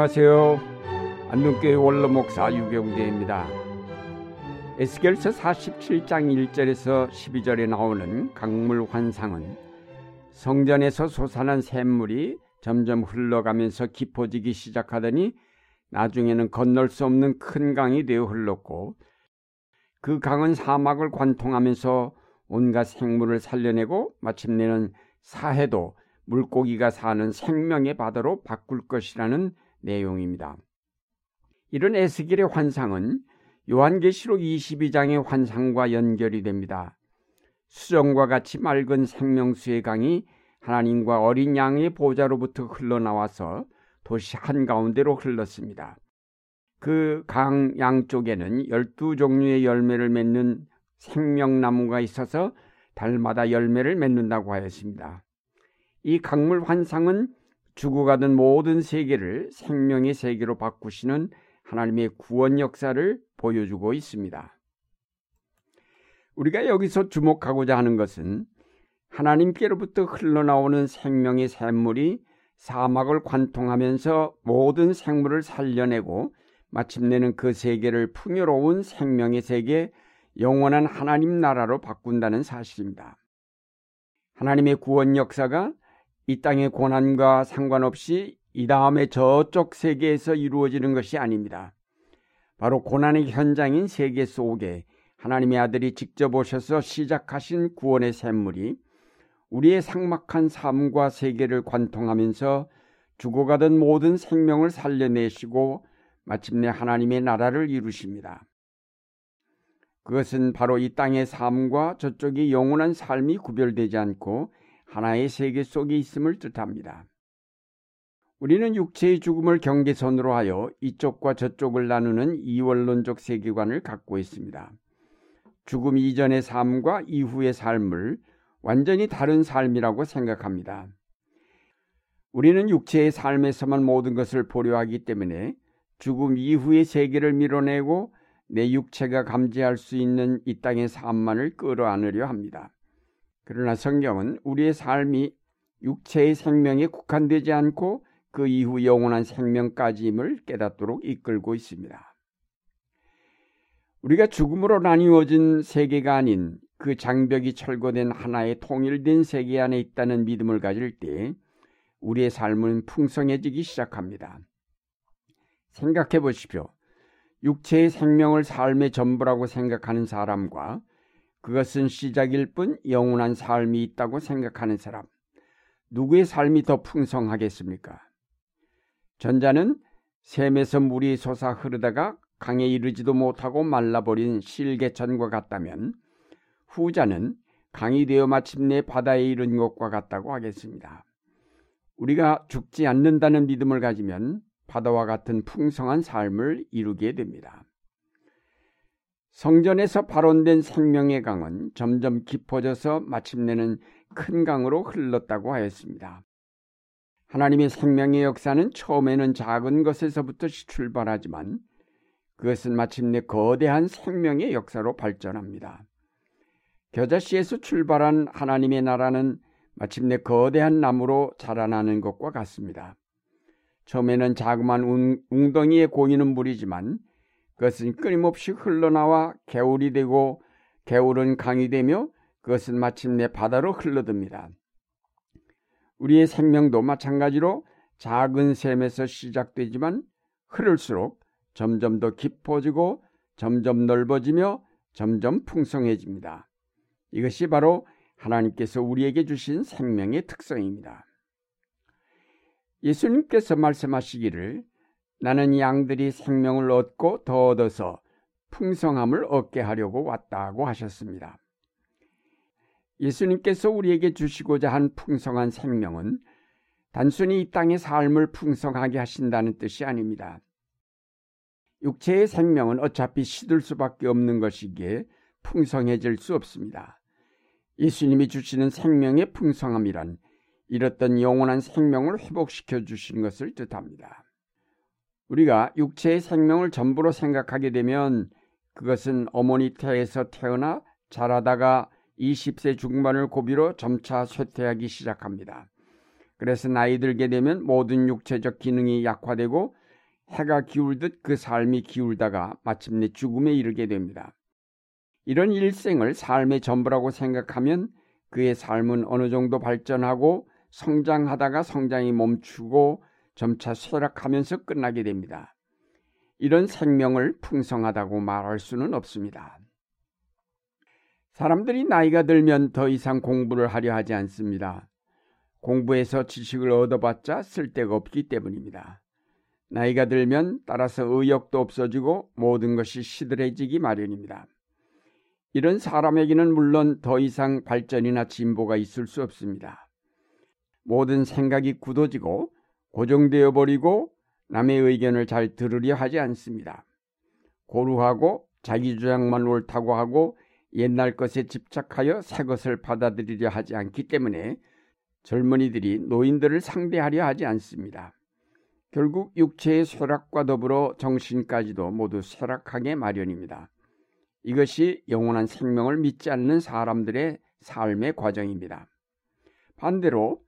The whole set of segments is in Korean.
안녕하세요. 안동교회 원로목사 유경재입니다. 에스겔서 47장 1절에서 12절에 나오는 강물 환상은 성전에서 솟아난 샘물이 점점 흘러가면서 깊어지기 시작하더니 나중에는 건널 수 없는 큰 강이 되어 흘렀고 그 강은 사막을 관통하면서 온갖 생물을 살려내고 마침내는 사해도 물고기가 사는 생명의 바다로 바꿀 것이라는 내용입니다. 이런 에스겔의 환상은 요한계시록 22장의 환상과 연결이 됩니다. 수정과 같이 맑은 생명수의 강이 하나님과 어린 양의 보좌로부터 흘러나와서 도시 한가운데로 흘렀습니다. 그 강 양쪽에는 열두 종류의 열매를 맺는 생명나무가 있어서 달마다 열매를 맺는다고 하였습니다. 이 강물 환상은 죽어가던 모든 세계를 생명의 세계로 바꾸시는 하나님의 구원 역사를 보여주고 있습니다. 우리가 여기서 주목하고자 하는 것은 하나님께로부터 흘러나오는 생명의 샘물이 사막을 관통하면서 모든 생물을 살려내고 마침내는 그 세계를 풍요로운 생명의 세계, 영원한 하나님 나라로 바꾼다는 사실입니다. 하나님의 구원 역사가 이 땅의 고난과 상관없이 이 다음에 저쪽 세계에서 이루어지는 것이 아닙니다. 바로 고난의 현장인 세계 속에 하나님의 아들이 직접 오셔서 시작하신 구원의 샘물이 우리의 상막한 삶과 세계를 관통하면서 죽어가던 모든 생명을 살려내시고 마침내 하나님의 나라를 이루십니다. 그것은 바로 이 땅의 삶과 저쪽의 영원한 삶이 구별되지 않고 하나의 세계 속에 있음을 뜻합니다. 우리는 육체의 죽음을 경계선으로 하여 이쪽과 저쪽을 나누는 이원론적 세계관을 갖고 있습니다. 죽음 이전의 삶과 이후의 삶을 완전히 다른 삶이라고 생각합니다. 우리는 육체의 삶에서만 모든 것을 보려 하기 때문에 죽음 이후의 세계를 밀어내고 내 육체가 감지할 수 있는 이 땅의 삶만을 끌어안으려 합니다. 그러나 성경은 우리의 삶이 육체의 생명에 국한되지 않고 그 이후 영원한 생명까지임을 깨닫도록 이끌고 있습니다. 우리가 죽음으로 나뉘어진 세계가 아닌 그 장벽이 철거된 하나의 통일된 세계 안에 있다는 믿음을 가질 때 우리의 삶은 풍성해지기 시작합니다. 생각해 보십시오. 육체의 생명을 삶의 전부라고 생각하는 사람과 그것은 시작일 뿐 영원한 삶이 있다고 생각하는 사람, 누구의 삶이 더 풍성하겠습니까? 전자는 샘에서 물이 솟아 흐르다가 강에 이르지도 못하고 말라버린 실개천과 같다면 후자는 강이 되어 마침내 바다에 이른 것과 같다고 하겠습니다. 우리가 죽지 않는다는 믿음을 가지면 바다와 같은 풍성한 삶을 이루게 됩니다. 성전에서 발원된 생명의 강은 점점 깊어져서 마침내는 큰 강으로 흘렀다고 하였습니다. 하나님의 생명의 역사는 처음에는 작은 것에서부터 출발하지만 그것은 마침내 거대한 생명의 역사로 발전합니다. 겨자씨에서 출발한 하나님의 나라는 마침내 거대한 나무로 자라나는 것과 같습니다. 처음에는 자그마한 웅덩이에 고이는 물이지만 그것은 끊임없이 흘러나와 개울이 되고 개울은 강이 되며 그것은 마침내 바다로 흘러듭니다. 우리의 생명도 마찬가지로 작은 샘에서 시작되지만 흐를수록 점점 더 깊어지고 점점 넓어지며 점점 풍성해집니다. 이것이 바로 하나님께서 우리에게 주신 생명의 특성입니다. 예수님께서 말씀하시기를 나는 양들이 생명을 얻고 더 얻어서 풍성함을 얻게 하려고 왔다고 하셨습니다. 예수님께서 우리에게 주시고자 한 풍성한 생명은 단순히 이 땅의 삶을 풍성하게 하신다는 뜻이 아닙니다. 육체의 생명은 어차피 시들 수밖에 없는 것이기에 풍성해질 수 없습니다. 예수님이 주시는 생명의 풍성함이란 잃었던 영원한 생명을 회복시켜 주시는 것을 뜻합니다. 우리가 육체의 생명을 전부로 생각하게 되면 그것은 어머니 태에서 태어나 자라다가 20세 중반을 고비로 점차 쇠퇴하기 시작합니다. 그래서 나이 들게 되면 모든 육체적 기능이 약화되고 해가 기울듯 그 삶이 기울다가 마침내 죽음에 이르게 됩니다. 이런 일생을 삶의 전부라고 생각하면 그의 삶은 어느 정도 발전하고 성장하다가 성장이 멈추고 점차 쇠락하면서 끝나게 됩니다. 이런 생명을 풍성하다고 말할 수는 없습니다. 사람들이 나이가 들면 더 이상 공부를 하려 하지 않습니다. 공부해서 지식을 얻어봤자 쓸데가 없기 때문입니다. 나이가 들면 따라서 의욕도 없어지고 모든 것이 시들해지기 마련입니다. 이런 사람에게는 물론 더 이상 발전이나 진보가 있을 수 없습니다. 모든 생각이 굳어지고 고정되어 버리고 남의 의견을 잘 들으려 하지 않습니다. 고루하고 자기 주장만 옳다고 하고 옛날 것에 집착하여 새 것을 받아들이려 하지 않기 때문에 젊은이들이 노인들을 상대하려 하지 않습니다. 결국 육체의 쇠락과 더불어 정신까지도 모두 쇠락하게 마련입니다. 이것이 영원한 생명을 믿지 않는 사람들의 삶의 과정입니다. 반대로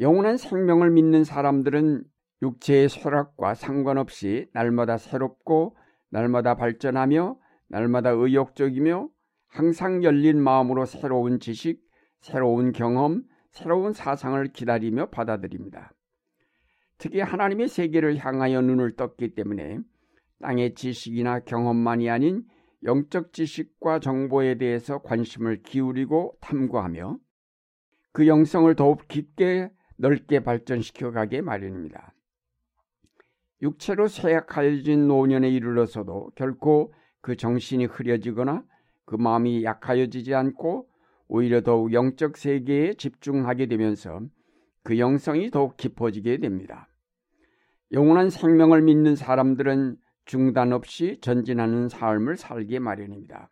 영원한 생명을 믿는 사람들은 육체의 쇠락과 상관없이 날마다 새롭고 날마다 발전하며 날마다 의욕적이며 항상 열린 마음으로 새로운 지식, 새로운 경험, 새로운 사상을 기다리며 받아들입니다. 특히 하나님의 세계를 향하여 눈을 떴기 때문에 땅의 지식이나 경험만이 아닌 영적 지식과 정보에 대해서 관심을 기울이고 탐구하며 그 영성을 더욱 깊게 넓게 발전시켜 가게 마련입니다. 육체로 쇠약하여진 노년에 이르러서도 결코 그 정신이 흐려지거나 그 마음이 약하여지지 않고 오히려 더욱 영적 세계에 집중하게 되면서 그 영성이 더욱 깊어지게 됩니다. 영원한 생명을 믿는 사람들은 중단 없이 전진하는 삶을 살게 마련입니다.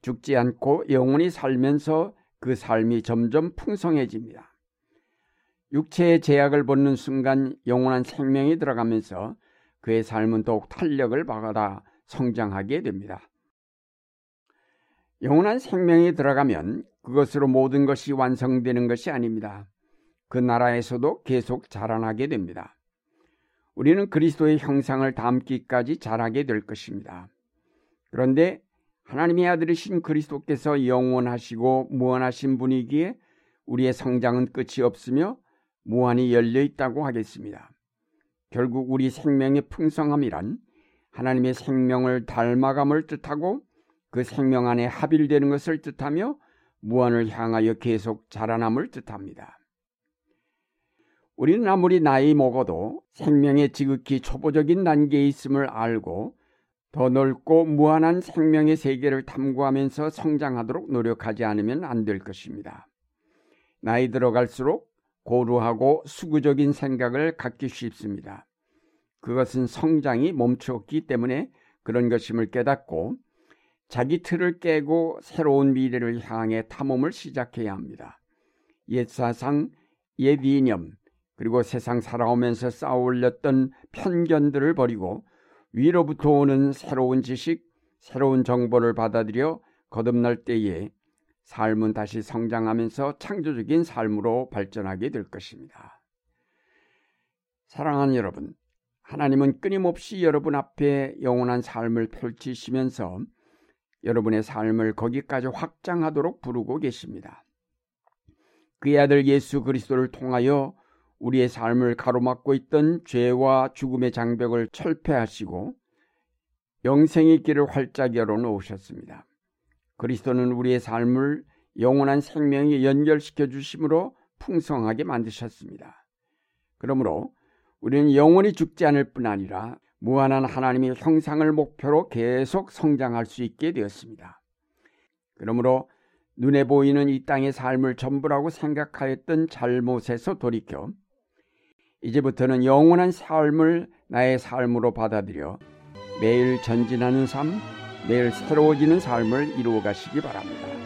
죽지 않고 영원히 살면서 그 삶이 점점 풍성해집니다. 육체의 제약을 벗는 순간 영원한 생명이 들어가면서 그의 삶은 더욱 탄력을 받아 성장하게 됩니다. 영원한 생명이 들어가면 그것으로 모든 것이 완성되는 것이 아닙니다. 그 나라에서도 계속 자라나게 됩니다. 우리는 그리스도의 형상을 담기까지 자라게 될 것입니다. 그런데 하나님의 아들이신 그리스도께서 영원하시고 무한하신 분이기에 우리의 성장은 끝이 없으며 무한히 열려 있다고 하겠습니다. 결국 우리 생명의 풍성함이란 하나님의 생명을 닮아감을 뜻하고 그 생명 안에 합일되는 것을 뜻하며 무한을 향하여 계속 자라남을 뜻합니다. 우리는 아무리 나이 먹어도 생명의 지극히 초보적인 단계에 있음을 알고 더 넓고 무한한 생명의 세계를 탐구하면서 성장하도록 노력하지 않으면 안 될 것입니다. 나이 들어갈수록 고루하고 수구적인 생각을 갖기 쉽습니다. 그것은 성장이 멈추었기 때문에 그런 것임을 깨닫고 자기 틀을 깨고 새로운 미래를 향해 탐험을 시작해야 합니다. 옛 사상, 옛 이념, 그리고 세상 살아오면서 쌓아올렸던 편견들을 버리고 위로부터 오는 새로운 지식, 새로운 정보를 받아들여 거듭날 때에 삶은 다시 성장하면서 창조적인 삶으로 발전하게 될 것입니다. 사랑하는 여러분, 하나님은 끊임없이 여러분 앞에 영원한 삶을 펼치시면서 여러분의 삶을 거기까지 확장하도록 부르고 계십니다. 그의 아들 예수 그리스도를 통하여 우리의 삶을 가로막고 있던 죄와 죽음의 장벽을 철폐하시고 영생의 길을 활짝 열어 놓으셨습니다. 그리스도는 우리의 삶을 영원한 생명에 연결시켜 주심으로 풍성하게 만드셨습니다. 그러므로 우리는 영원히 죽지 않을 뿐 아니라 무한한 하나님의 형상을 목표로 계속 성장할 수 있게 되었습니다. 그러므로 눈에 보이는 이 땅의 삶을 전부라고 생각하였던 잘못에서 돌이켜 이제부터는 영원한 삶을 나의 삶으로 받아들여 매일 전진하는 삶, 매일 새로워지는 삶을 이루어 가시기 바랍니다.